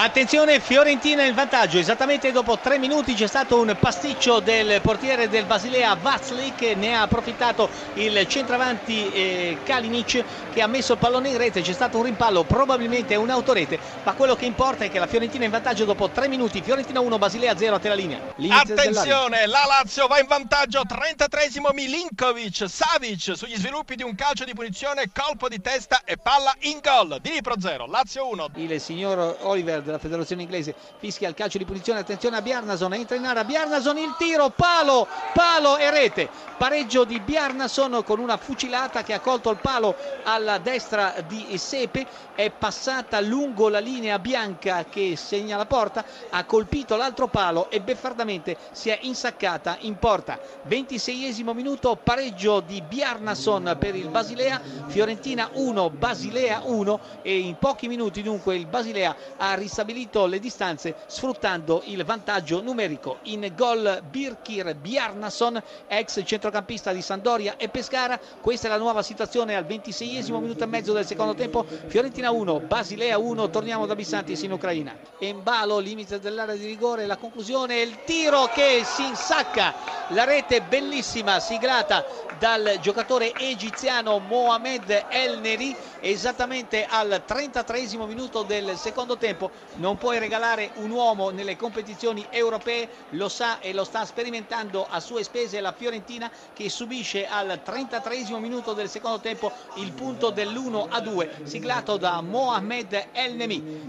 Attenzione, Fiorentina in vantaggio, esattamente dopo tre minuti c'è stato un pasticcio del portiere del Basilea Vazlik, ne ha approfittato il centravanti eh, Kalinic che ha messo il pallone in rete, c'è stato un rimpallo, probabilmente un'autorete, ma quello che importa è che la Fiorentina è in vantaggio dopo tre minuti, Fiorentina 1, Basilea 0 a te la linea. L'inizio Attenzione, la Lazio va in vantaggio, 33esimo Milinkovic, Savic sugli sviluppi di un calcio di punizione, colpo di testa e palla in gol, Dnipro 0, Lazio 1. Il signor Oliver della federazione inglese fischia il calcio di punizione. Attenzione a Bjarnason entra in area. Bjarnason il tiro palo palo e rete pareggio di Bjarnason con una fucilata che ha colto il palo alla destra di Sepe. È passata lungo la linea bianca che segna la porta. Ha colpito l'altro palo e beffardamente si è insaccata in porta. 26esimo minuto pareggio di Bjarnason per il Basilea. Fiorentina 1 Basilea 1 e in pochi minuti dunque il Basilea ha ristabilito le distanze sfruttando il vantaggio numerico. In gol Birkir Bjarnason, ex centrocampista di Sandoria e Pescara. Questa è la nuova situazione al 26esimo minuto e mezzo del secondo tempo. Fiorentina 1, Basilea 1. Torniamo da Bissantis in Ucraina. Embalo, limite dell'area di rigore, la conclusione, il tiro che si insacca. La rete bellissima, siglata dal giocatore egiziano Mohamed El Neri esattamente al 33 minuto del secondo tempo. Non puoi regalare un uomo nelle competizioni europee lo sa e lo sta sperimentando a sue spese la Fiorentina che subisce al 33 minuto del secondo tempo il punto dell'1 a 2 siglato da Mohamed El Nemi